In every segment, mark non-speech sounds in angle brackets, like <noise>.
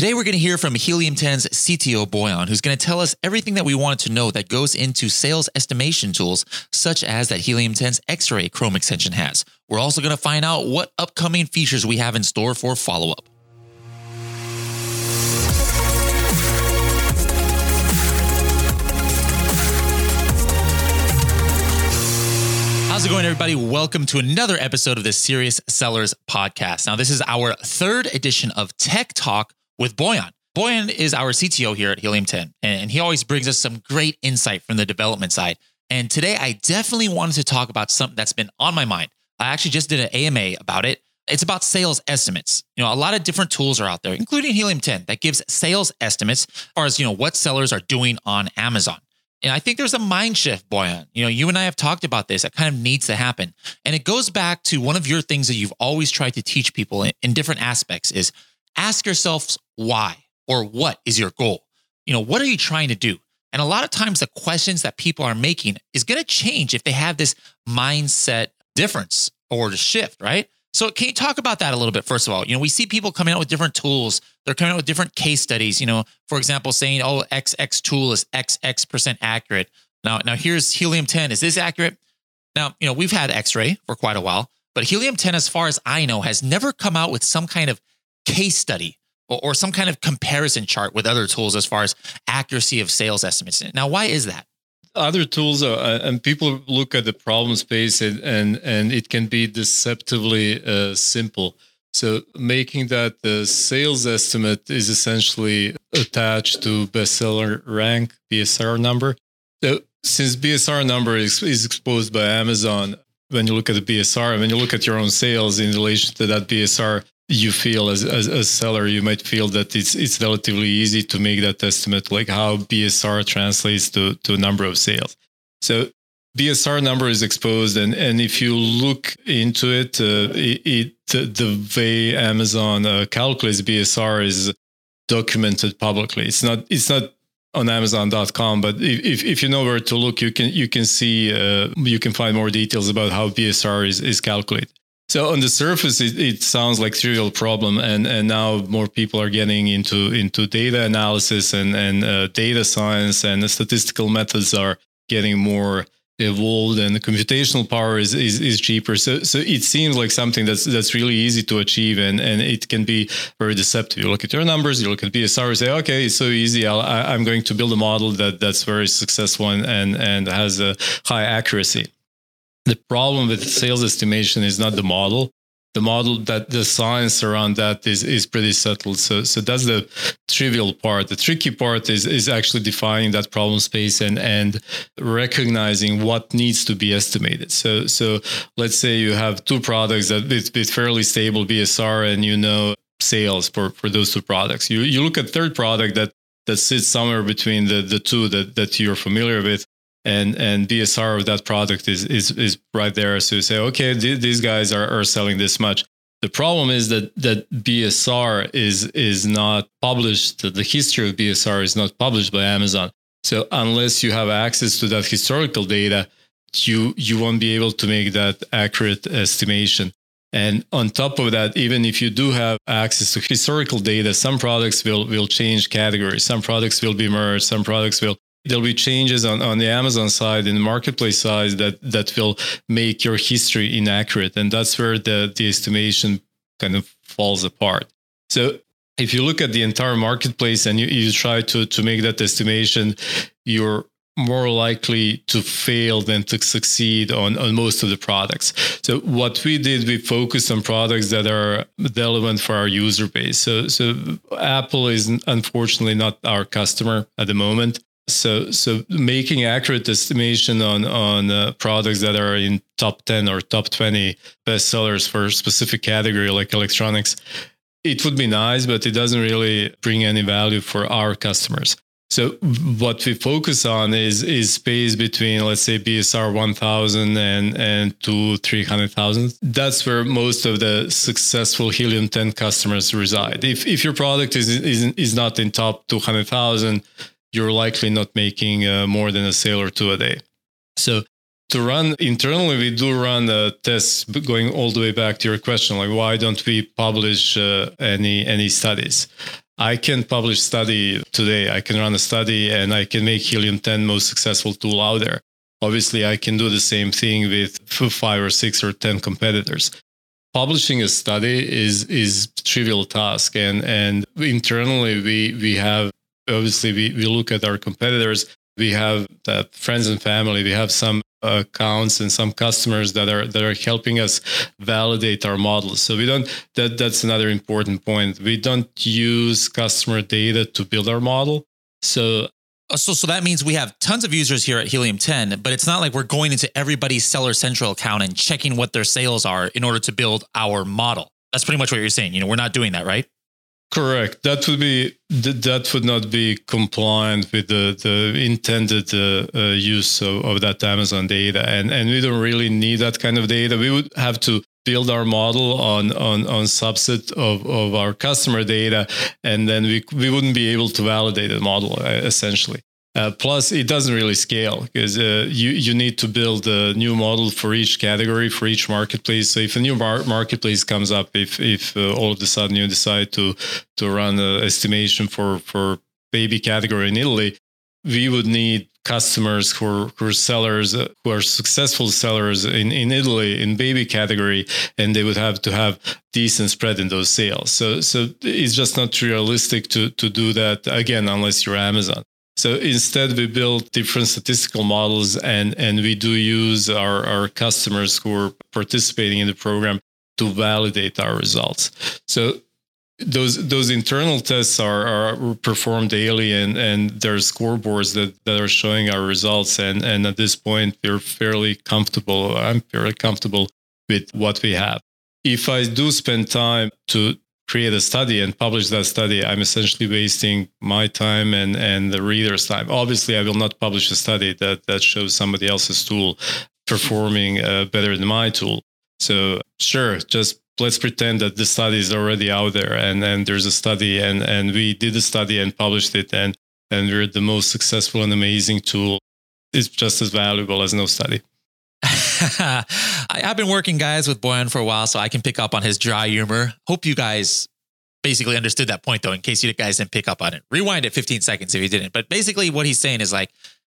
Today, we're going to hear from Helium 10's CTO Boyan, who's going to tell us everything that we wanted to know that goes into sales estimation tools, such as that Helium 10's X ray Chrome extension has. We're also going to find out what upcoming features we have in store for follow up. How's it going, everybody? Welcome to another episode of the Serious Sellers Podcast. Now, this is our third edition of Tech Talk with Boyan. Boyan is our CTO here at Helium 10, and he always brings us some great insight from the development side. And today I definitely wanted to talk about something that's been on my mind. I actually just did an AMA about it. It's about sales estimates. You know, a lot of different tools are out there, including Helium 10, that gives sales estimates as far as, you know, what sellers are doing on Amazon. And I think there's a mind shift, Boyan. You know, you and I have talked about this. That kind of needs to happen. And it goes back to one of your things that you've always tried to teach people in, in different aspects is ask yourselves why or what is your goal? You know, what are you trying to do? And a lot of times the questions that people are making is going to change if they have this mindset difference or shift, right? So can you talk about that a little bit first of all? You know, we see people coming out with different tools. They're coming out with different case studies, you know, for example, saying, "Oh, XX tool is XX percent accurate." Now, now here's Helium 10. Is this accurate? Now, you know, we've had X-ray for quite a while, but Helium 10 as far as I know has never come out with some kind of case study or, or some kind of comparison chart with other tools as far as accuracy of sales estimates. Now, why is that? other tools are, uh, and people look at the problem space and and, and it can be deceptively uh, simple so making that the sales estimate is essentially attached to bestseller rank bsr number so since bsr number is, is exposed by amazon when you look at the bsr when you look at your own sales in relation to that bsr you feel as, as a seller, you might feel that it's it's relatively easy to make that estimate, like how BSR translates to to number of sales. So BSR number is exposed, and and if you look into it, uh, it, it, the way Amazon uh, calculates BSR is documented publicly. It's not it's not on Amazon.com, but if, if you know where to look, you can you can see uh, you can find more details about how BSR is is calculated. So on the surface, it, it, sounds like trivial problem, and and now more people are getting into into data analysis and and uh, data science, and the statistical methods are getting more evolved, and the computational power is, is is cheaper. So so it seems like something that's that's really easy to achieve, and and it can be very deceptive. You look at your numbers, you look at BSR, you say, okay, it's so easy. I'll, I, am going to build a model that that's very successful and and, and has a high accuracy. The problem with sales estimation is not the model. The model that the science around that is is pretty subtle. So so that's the trivial part. The tricky part is is actually defining that problem space and and recognizing what needs to be estimated. So so let's say you have two products that with fairly stable BSR and you know sales for, for those two products. You you look at third product that that sits somewhere between the, the two that, that you're familiar with and and BSR of that product is is is right there. So you say, okay, th- these guys are, are selling this much. The problem is that that BSR is is not published. The history of BSR is not published by Amazon. So unless you have access to that historical data, you you won't be able to make that accurate estimation. And on top of that, even if you do have access to historical data, some products will will change categories. Some products will be merged. Some products will there'll be changes on, on the Amazon side and the marketplace side that that will make your history inaccurate. And that's where the, the estimation kind of falls apart. So if you look at the entire marketplace and you, you try to, to make that estimation, you're more likely to fail than to succeed on, on most of the products. So what we did, we focused on products that are relevant for our user base. So so Apple is unfortunately not our customer at the moment. So, so making accurate estimation on on uh, products that are in top ten or top twenty bestsellers for a specific category like electronics, it would be nice, but it doesn't really bring any value for our customers. So, what we focus on is is space between, let's say, BSR 1000 and and to 300,000. That's where most of the successful Helium 10 customers reside. If if your product is is, is not in top 200,000 you're likely not making uh, more than a sale or two a day. So to run internally, we do run uh, tests going all the way back to your question, like why don't we publish uh, any any studies? I can publish study today. I can run a study and I can make Helium 10 most successful tool out there. Obviously, I can do the same thing with five or six or 10 competitors. Publishing a study is is trivial task, and and internally we we have obviously we, we look at our competitors. We have uh, friends and family. We have some accounts and some customers that are that are helping us validate our models so we don't that that's another important point. We don't use customer data to build our model. So uh, so so that means we have tons of users here at Helium 10 but it's not like we're going into everybody's seller central account and checking what their sales are in order to build our model. That's pretty much what you're saying. You know we're not doing that right Correct. That would be that would not be compliant with the the intended uh, uh, use of, of that Amazon data, and and we don't really need that kind of data. We would have to build our model on on on subset of, of our customer data, and then we we wouldn't be able to validate the model uh, essentially. Uh, plus, it doesn't really scale because uh, you you need to build a new model for each category for each marketplace. So if a new mar- marketplace comes up, if if uh, all of a sudden you decide to to run an estimation for for baby category in Italy, we would need customers who are, who are sellers uh, who are successful sellers in, in Italy in baby category and they would have to have decent spread in those sales so so it's just not realistic to to do that again unless you're Amazon so instead, we build different statistical models and, and we do use our, our customers who are participating in the program to validate our results. So those those internal tests are, are performed daily and, and there's scoreboards that, that are showing our results and, and at this point we're fairly comfortable i'm fairly comfortable with what we have if i do spend time to create a study and publish that study, I'm essentially wasting my time and, and the reader's time. Obviously, I will not publish a study that, that shows somebody else's tool performing uh, better than my tool. So, sure, just let's pretend that the study is already out there and then there's a study and, and we did the study and published it and, and we're the most successful and amazing tool. It's just as valuable as no study. I, have been working, guys, with Boyan for a while, so I can pick up on his dry humor. Hope you guys basically understood that point, though, in case you guys didn't pick up on it. Rewind it 15 seconds if you didn't. But basically, what he's saying is like,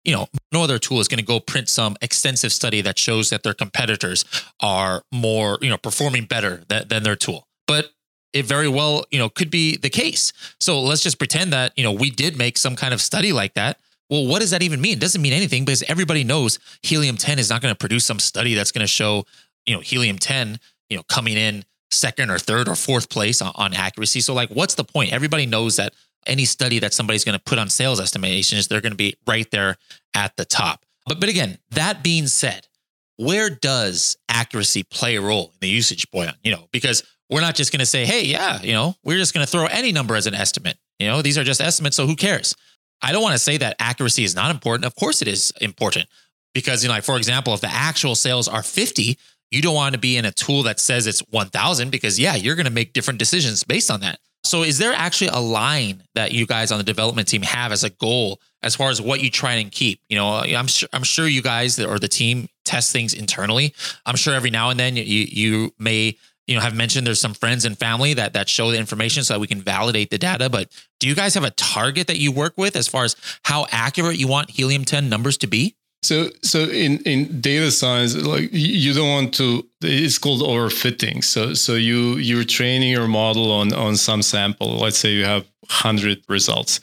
you know, no other tool is going to go print some extensive study that shows that their competitors are more, you know, performing better than, than their tool. But it very well, you know, could be the case. So let's just pretend that, you know, we did make some kind of study like that well, what does that even mean? It doesn't mean anything because everybody knows helium 10 is not going to produce some study that's going to show, you know, helium 10, you know, coming in second or third or fourth place on, on accuracy. So, like, what's the point? Everybody knows that any study that somebody's going to put on sales estimations, they're going to be right there at the top. But, but again, that being said, where does accuracy play a role in the usage, Boyan? You know, because we're not just going to say, hey, yeah, you know, we're just going to throw any number as an estimate. You know, these are just estimates, so who cares? I don't want to say that accuracy is not important. Of course, it is important because, you know, like for example, if the actual sales are 50, you don't want to be in a tool that says it's 1000 because, yeah, you're going to make different decisions based on that. So, is there actually a line that you guys on the development team have as a goal as far as what you try and keep? You know, uh, I'm sure I'm sure you guys or the team test things internally. I'm sure every now and then you you may you know have mentioned there's some friends and family that that show the information so that we can validate the data but do you guys have a target that you work with as far as how accurate you want helium 10 numbers to be? So so in in data science like you don't want to it's called overfitting. So so you you're training your model on on some sample. Let's say you have 100 results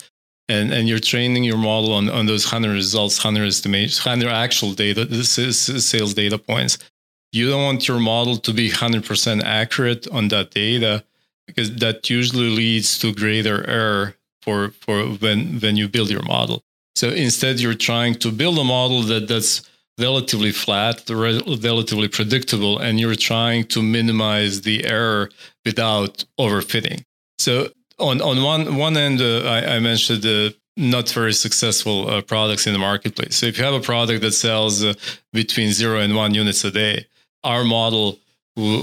and and you're training your model on on those 100 results 100 estimates 100 actual data this is sales data points you don't want your model to be 100% accurate on that data because that usually leads to greater error for, for when, when you build your model. So instead, you're trying to build a model that, that's relatively flat, relatively predictable, and you're trying to minimize the error without overfitting. So on, on one, one end, uh, I, I, mentioned the not very successful uh, products in the marketplace. So if you have a product that sells uh, between zero and one units a day, our model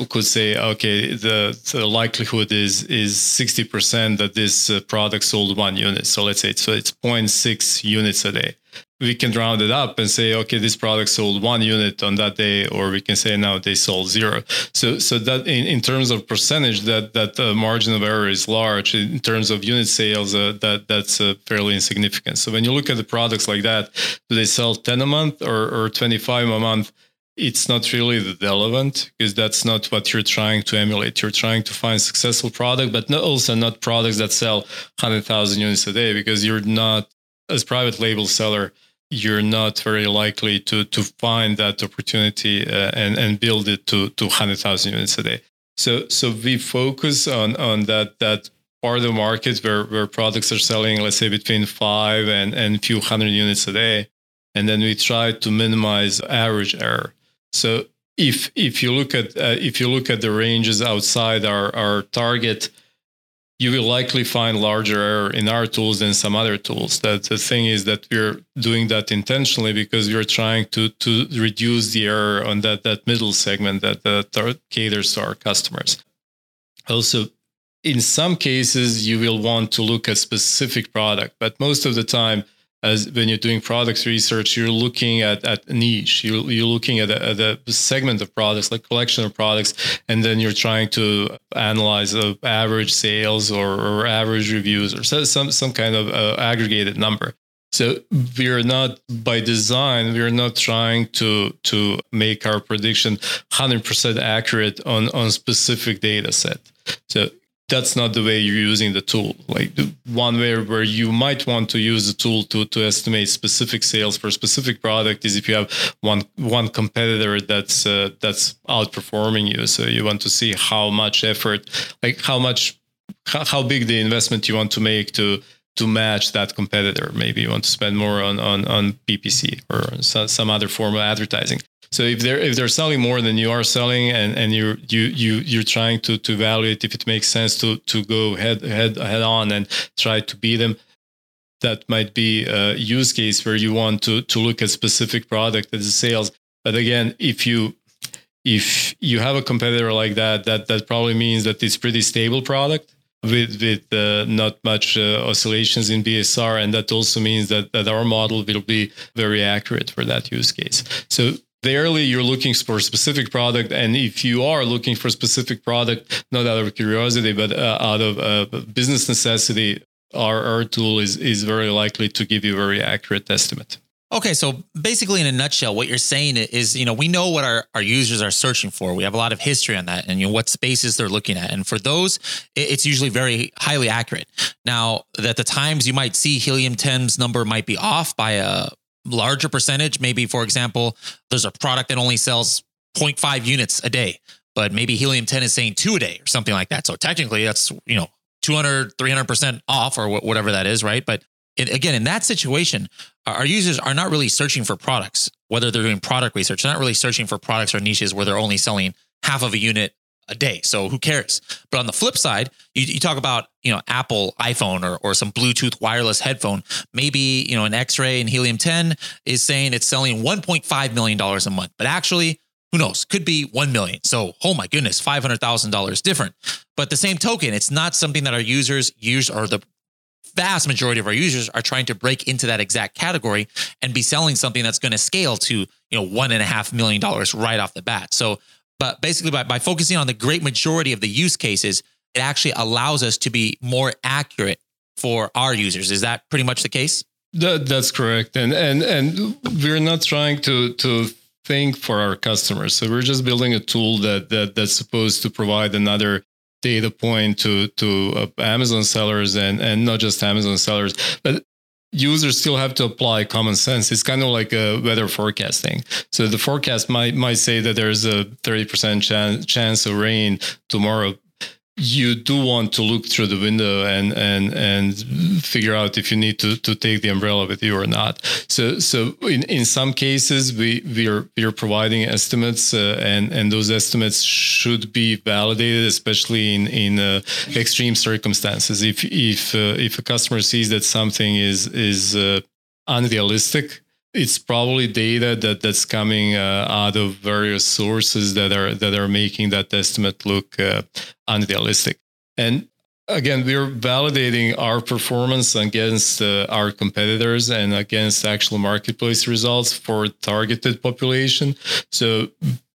could say, okay, the, the likelihood is is 60% that this uh, product sold one unit. So let's say so it's 0.6 units a day. we can round it up and say, okay, this product sold one unit on that day, or we can say now they sold zero. So, so that in, in terms of percentage, that that uh, margin of error is large. In terms of unit sales, uh, that that's uh, fairly insignificant. So when you look at the products like that, do they sell ten a month or or twenty five a month? It's not really relevant because that's not what you're trying to emulate. You're trying to find successful product, but not also not products that sell hundred thousand units a day because you're not as private label seller you're not very likely to to find that opportunity uh, and and build it to to 100,000 units a day. So so we focus on on that that part of the market where where products are selling let's say between 5 and and few hundred units a day and then we try to minimize average error. So if if you look at uh, if you look at the ranges outside our our target you will likely find larger error in our tools than some other tools. That the thing is that we're doing that intentionally because we're trying to to reduce the error on that that middle segment that that caters to our customers. Also, in some cases, you will want to look at specific product, but most of the time, as when you're doing products research, you're looking at, at niche. You're, you're looking at a, at segment of products, like collection of products, and then you're trying to analyze the average sales or, or average reviews or some some kind of uh, aggregated number. So we're not by design, we're not trying to to make our prediction 100% accurate on on specific data set. So that's not the way you're using the tool. Like the one way where you might want to use the tool to, to estimate specific sales for a specific product is if you have one one competitor that's uh, that's outperforming you. So you want to see how much effort, like how much, how, how big the investment you want to make to to match that competitor. Maybe you want to spend more on on, on PPC or some other form of advertising. So if they're if they're selling more than you are selling, and and you're you you you're trying to to evaluate if it makes sense to to go head head head on and try to beat them, that might be a use case where you want to to look at specific product as a sales. But again, if you if you have a competitor like that, that that probably means that it's pretty stable product with with uh, not much uh, oscillations in BSR, and that also means that that our model will be very accurate for that use case. So Rarely you're looking for a specific product, and if you are looking for a specific product, not out of curiosity, but uh, out of uh, business necessity, our, our tool is is very likely to give you a very accurate estimate. Okay, so basically, in a nutshell, what you're saying is, you know, we know what our, our users are searching for. We have a lot of history on that, and you know what spaces they're looking at. And for those, it's usually very highly accurate. Now, at the times you might see Helium 10's number might be off by a larger percentage. Maybe, for example, there's a product that only sells 0.5 units a day, but maybe Helium 10 is saying two a day or something like that. So technically, that's, you know, 200, 300% off or whatever that is, right? But it, again, in that situation, our users are not really searching for products, whether they're doing product research, they're not really searching for products or niches where they're only selling half of a unit a day. So who cares? But on the flip side, you, you talk about, you know, Apple iPhone or, or some Bluetooth wireless headphone. Maybe, you know, an X-ray and Helium 10 is saying it's selling $1.5 million a month, but actually, who knows? Could be 1 million. So, oh my goodness, $500,000 different. But the same token, it's not something that our users use or the vast majority of our users are trying to break into that exact category and be selling something that's going to scale to, you know, one and a half million dollars right off the bat. So but basically, by, by focusing on the great majority of the use cases, it actually allows us to be more accurate for our users. Is that pretty much the case? That, that's correct. And and and we're not trying to to think for our customers. So we're just building a tool that that that's supposed to provide another data point to to uh, Amazon sellers and and not just Amazon sellers, but users still have to apply common sense. It's kind of like a weather forecasting. So the forecast might might say that there's a 30% chance, chance of rain tomorrow, you do want to look through the window and and and figure out if you need to to take the umbrella with you or not. So so in, in some cases we we are we are providing estimates uh, and and those estimates should be validated, especially in in uh, extreme circumstances. If if uh, if a customer sees that something is is uh, unrealistic it's probably data that that's coming uh, out of various sources that are that are making that estimate look uh, unrealistic. And again, we're validating our performance against uh, our competitors and against actual marketplace results for targeted population. So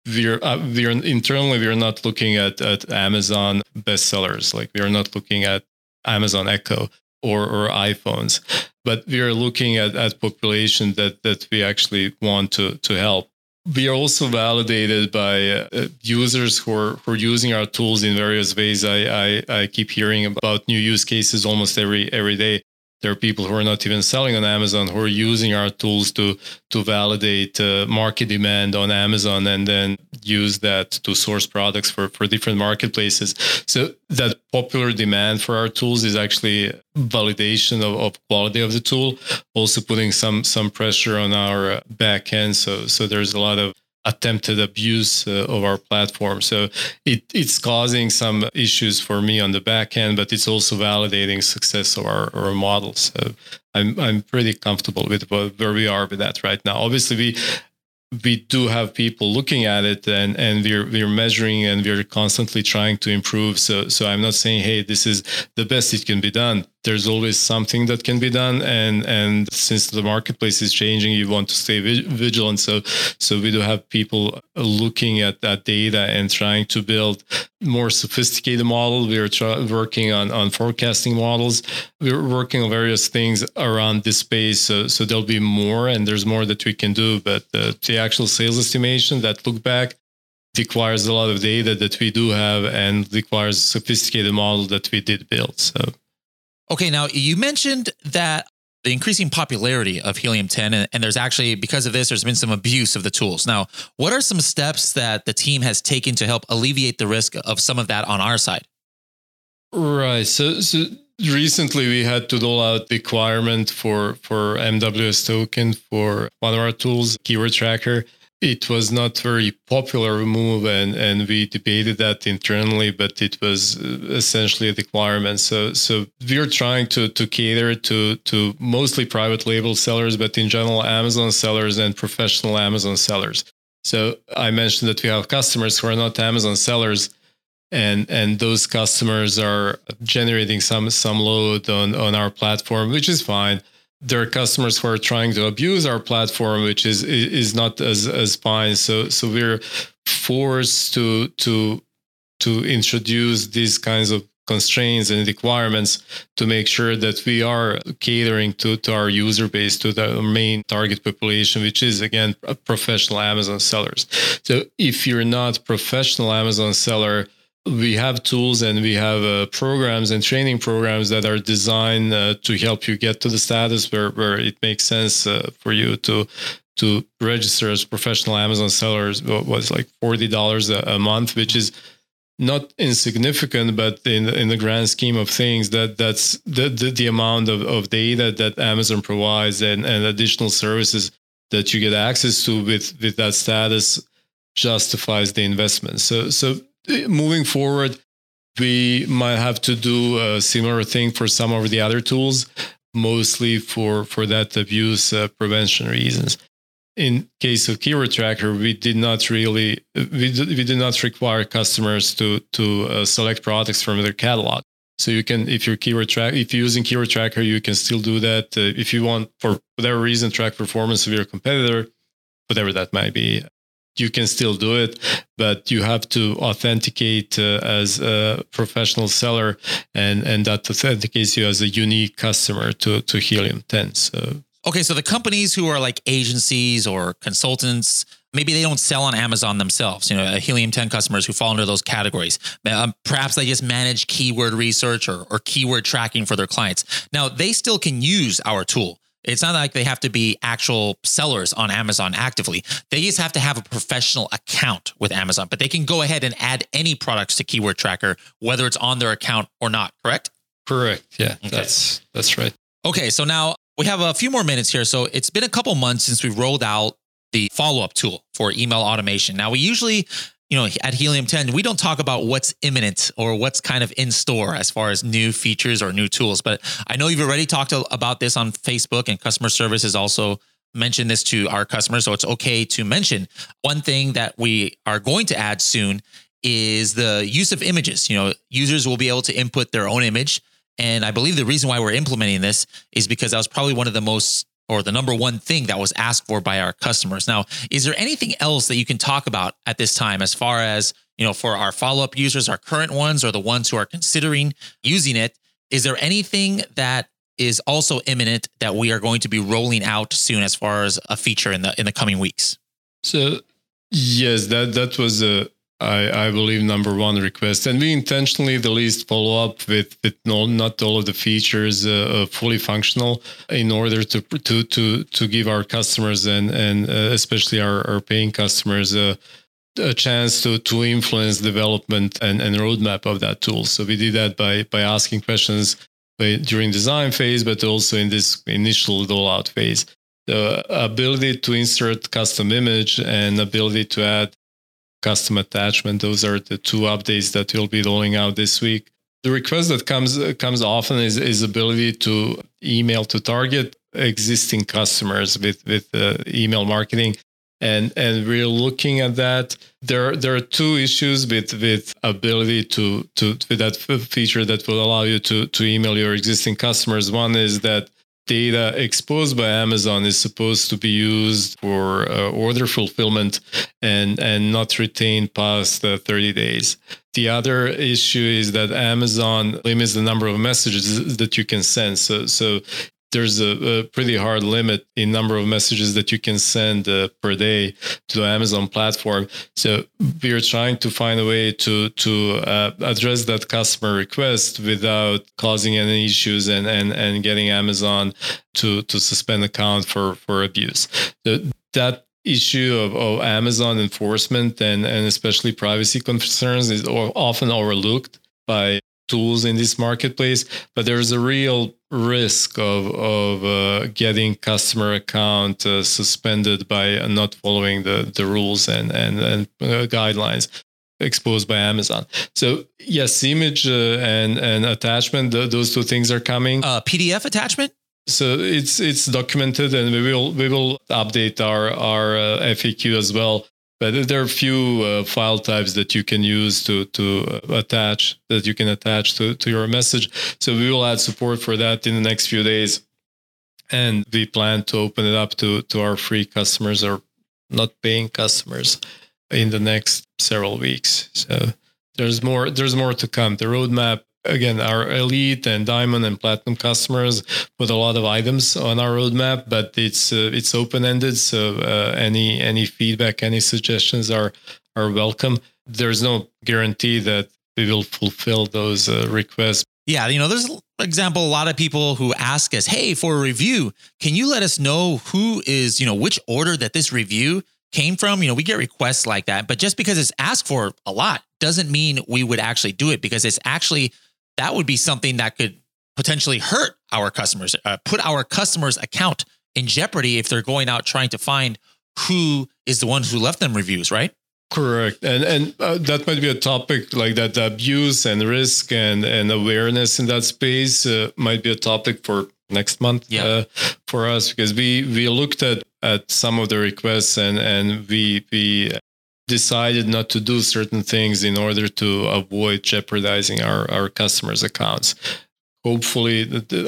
we're uh, we're internally we're not looking at at Amazon bestsellers like we are not looking at Amazon Echo or or iPhones, but we are looking at at population that that we actually want to to help. We are also validated by uh, users who are, who are using our tools in various ways. I, I, I keep hearing about new use cases almost every every day there are people who are not even selling on Amazon who are using our tools to to validate uh, market demand on Amazon and then use that to source products for for different marketplaces. So that popular demand for our tools is actually validation of, of quality of the tool, also putting some some pressure on our back end. So so there's a lot of attempted abuse uh, of our platform. So it, it's causing some issues for me on the back end, but it's also validating success of our, our models. So I'm I'm pretty comfortable with where we are with that right now. Obviously, we we do have people looking at it and and we're we're measuring and we're constantly trying to improve so so i'm not saying hey this is the best it can be done there's always something that can be done and and since the marketplace is changing you want to stay vigilant. So so we do have people looking at that data and trying to build more sophisticated model. We're tra- working on on forecasting models. We're working on various things around this space so so there'll be more and there's more that we can do. But uh, the actual sales estimation that look back requires a lot of data that we do have and requires a sophisticated model that we did build. So Okay, now you mentioned that the increasing popularity of Helium 10, and, and, there's actually, because of this, there's been some abuse of the tools. Now, what are some steps that the team has taken to help alleviate the risk of some of that on our side? Right. So, so recently we had to roll out the requirement for, for MWS token for one of our tools, Keyword Tracker it was not very popular move and, and we debated that internally but it was uh, essentially a requirement. So so we are trying to to cater to to mostly private label sellers but in general amazon sellers and professional amazon sellers. So i mentioned that we have customers who are not amazon sellers and and those customers are generating some some load on on our platform which is fine there are customers who are trying to abuse our platform, which is is not as as fine. So so we're forced to to to introduce these kinds of constraints and requirements to make sure that we are catering to, to our user base, to the main target population, which is again professional Amazon sellers. So if you're not professional Amazon seller, we have tools and we have uh, programs and training programs that are designed uh, to help you get to the status where, where it makes sense uh, for you to to register as professional Amazon sellers was like forty dollars a month, which is not insignificant, but in in the grand scheme of things, that that's the the, the amount of, of data that Amazon provides and, and additional services that you get access to with with that status justifies the investment. So so moving forward, we might have to do a similar thing for some of the other tools, mostly for, for that abuse uh, prevention reasons. In case of keyword tracker, we did not really we we did not require customers to to uh, select products from their catalog. So you can, if you're keyword track, if you're using keyword tracker, you can still do that. Uh, if you want, for whatever reason, track performance of your competitor, whatever that might be, you can still do it, but you have to authenticate uh, as a professional seller, and and that authenticates you as a unique customer to to Helium 10. So okay, so the companies who are like agencies or consultants. Maybe they don't sell on Amazon themselves. You know, Helium 10 customers who fall into those categories. Um, perhaps they just manage keyword research or, or keyword tracking for their clients. Now, they still can use our tool it's not like they have to be actual sellers on Amazon actively. They just have to have a professional account with Amazon, but they can go ahead and add any products to Keyword Tracker, whether it's on their account or not, correct? Correct. Yeah, okay. that's that's right. Okay, so now we have a few more minutes here. So it's been a couple months since we rolled out the follow-up tool for email automation. Now we usually you know, at Helium 10, we don't talk about what's imminent or what's kind of in store as far as new features or new tools. But I know you've already talked about this on Facebook, and customer service has also mentioned this to our customers. So it's okay to mention one thing that we are going to add soon is the use of images. You know, users will be able to input their own image. And I believe the reason why we're implementing this is because that was probably one of the most or the number one thing that was asked for by our customers. Now, is there anything else that you can talk about at this time as far as, you know, for our follow-up users, our current ones or the ones who are considering using it, is there anything that is also imminent that we are going to be rolling out soon as far as a feature in the in the coming weeks? So yes, that that was a I, I believe number one request, and we intentionally the least follow up with with no, not all of the features uh, uh, fully functional in order to to to to give our customers and and uh, especially our, our paying customers uh, a chance to to influence development and, and roadmap of that tool. So we did that by by asking questions by, during design phase, but also in this initial rollout phase. The ability to insert custom image and ability to add custom attachment. Those are the two updates that we'll be rolling out this week. The request that comes comes often is, is ability to email to target existing customers with with uh, email marketing and and we're looking at that there there are two issues with with ability to to with that feature that will allow you to to email your existing customers one is that data exposed by Amazon is supposed to be used for uh, order fulfillment and and not retained past uh, 30 days. The other issue is that Amazon limits the number of messages that you can send. So so there's a, a, pretty hard limit in number of messages that you can send uh, per day to the Amazon platform. So we are trying to find a way to to uh, address that customer request without causing any issues and and and getting Amazon to to suspend account for for abuse. That issue of, of Amazon enforcement and and especially privacy concerns is often overlooked by tools in this marketplace, but there's a real risk of of uh, getting customer account uh, suspended by not following the the rules and and and uh, guidelines exposed by Amazon. So yes, image uh, and and attachment, th- those two things are coming. Uh, PDF attachment. So it's it's documented, and we will we will update our our uh, FAQ as well but there are a few uh, file types that you can use to to uh, attach that you can attach to, to your message. So we will add support for that in the next few days, and we plan to open it up to to our free customers or not paying customers in the next several weeks. So there's more there's more to come. The roadmap again, our elite and diamond and platinum customers put a lot of items on our roadmap, but it's uh, it's open ended. So uh, any any feedback, any suggestions are are welcome. There's no guarantee that we will fulfill those uh, requests. Yeah, you know, there's example a lot of people who ask us, "Hey, for a review, can you let us know who is, you know, which order that this review came from?" You know, we get requests like that, but just because it's asked for a lot doesn't mean we would actually do it because it's actually that would be something that could potentially hurt our customers, uh, put our customers' account in jeopardy if they're going out trying to find who is the one who left them reviews, right? Correct, and and uh, that might be a topic like that. Abuse and risk and and awareness in that space uh, might be a topic for next month yeah. uh, for us because we we looked at at some of the requests and and we we decided not to do certain things in order to avoid jeopardizing our, our customers' accounts. Hopefully,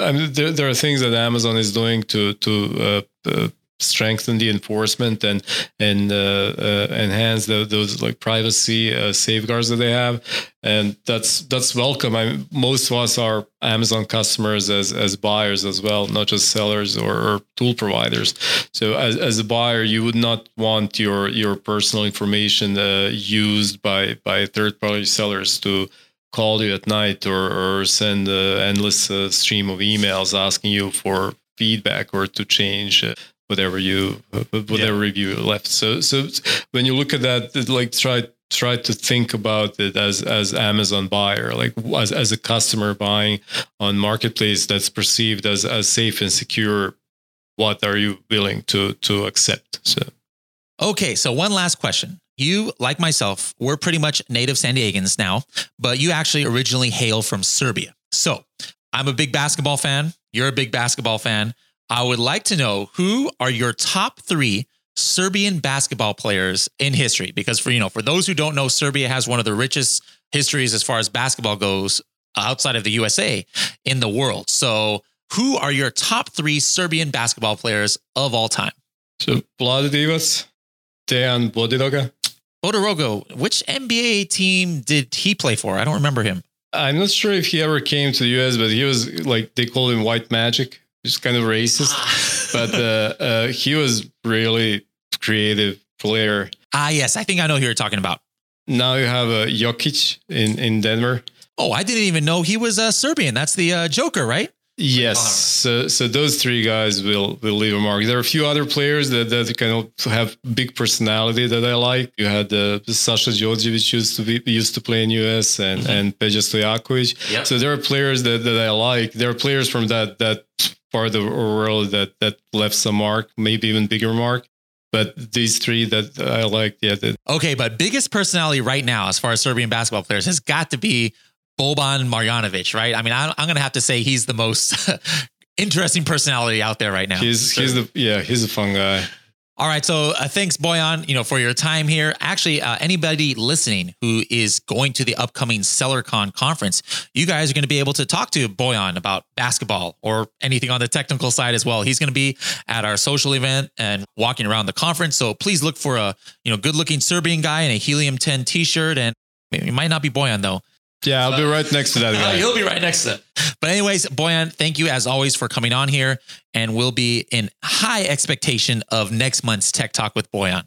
I mean, there, there are things that Amazon is doing to to uh, uh, strengthen the enforcement and and uh, uh, enhance the, those like privacy uh, safeguards that they have, and that's that's welcome. I most of us are Amazon customers as as buyers as well, not just sellers or, or tool providers. So as as a buyer, you would not want your your personal information uh, used by by third party sellers to call you at night or, or send an endless uh, stream of emails asking you for feedback or to change uh, whatever you whatever yeah. review left. So so when you look at that, like try try to think about it as as Amazon buyer, like as as a customer buying on marketplace that's perceived as as safe and secure. What are you willing to to accept? So okay, so one last question. You, like myself, we're pretty much native San Diegans now, but you actually originally hail from Serbia. So I'm a big basketball fan. You're a big basketball fan. I would like to know who are your top three Serbian basketball players in history. Because for you know, for those who don't know, Serbia has one of the richest histories as far as basketball goes outside of the USA in the world. So, who are your top three Serbian basketball players of all time? So Vlade Divac, Dejan Bodiroga. Bodiroga, which NBA team did he play for? I don't remember him. I'm not sure if he ever came to the US, but he was like they call him White Magic, which is kind of racist. <laughs> but uh, uh, he was really creative player. Ah, yes, I think I know who you're talking about. Now you have uh, Jokic in in Denver. Oh, I didn't even know he was uh, Serbian. That's the uh, Joker, right? Yes. So, so those three guys will will leave a mark. There are a few other players that, that kind of have big personality that I like. You had uh, Sasha Djordjevic used to be used to play in US and mm-hmm. and Peja Stojakovic. Yep. So there are players that, that I like. There are players from that that part of the world that that left some mark, maybe even bigger mark. But these three that I like, yeah. That- okay, but biggest personality right now, as far as Serbian basketball players, has got to be Boban Marjanovic, right? I mean, I'm, I'm going to have to say he's the most <laughs> interesting personality out there right now. He's he's the yeah, he's a fun guy. All right, so uh, thanks, Boyan, you know, for your time here. Actually, uh, anybody listening who is going to the upcoming SellerCon conference, you guys are going to be able to talk to Boyan about basketball or anything on the technical side as well. He's going to be at our social event and walking around the conference. So please look for a you know good-looking Serbian guy in a Helium 10 T-shirt, and it might not be Boyan though. Yeah, I'll <laughs> be right next to that guy. He'll be right next to it. But anyways, Boyan, thank you as always for coming on here, and we'll be in high expectation of next month's Tech Talk with Boyan.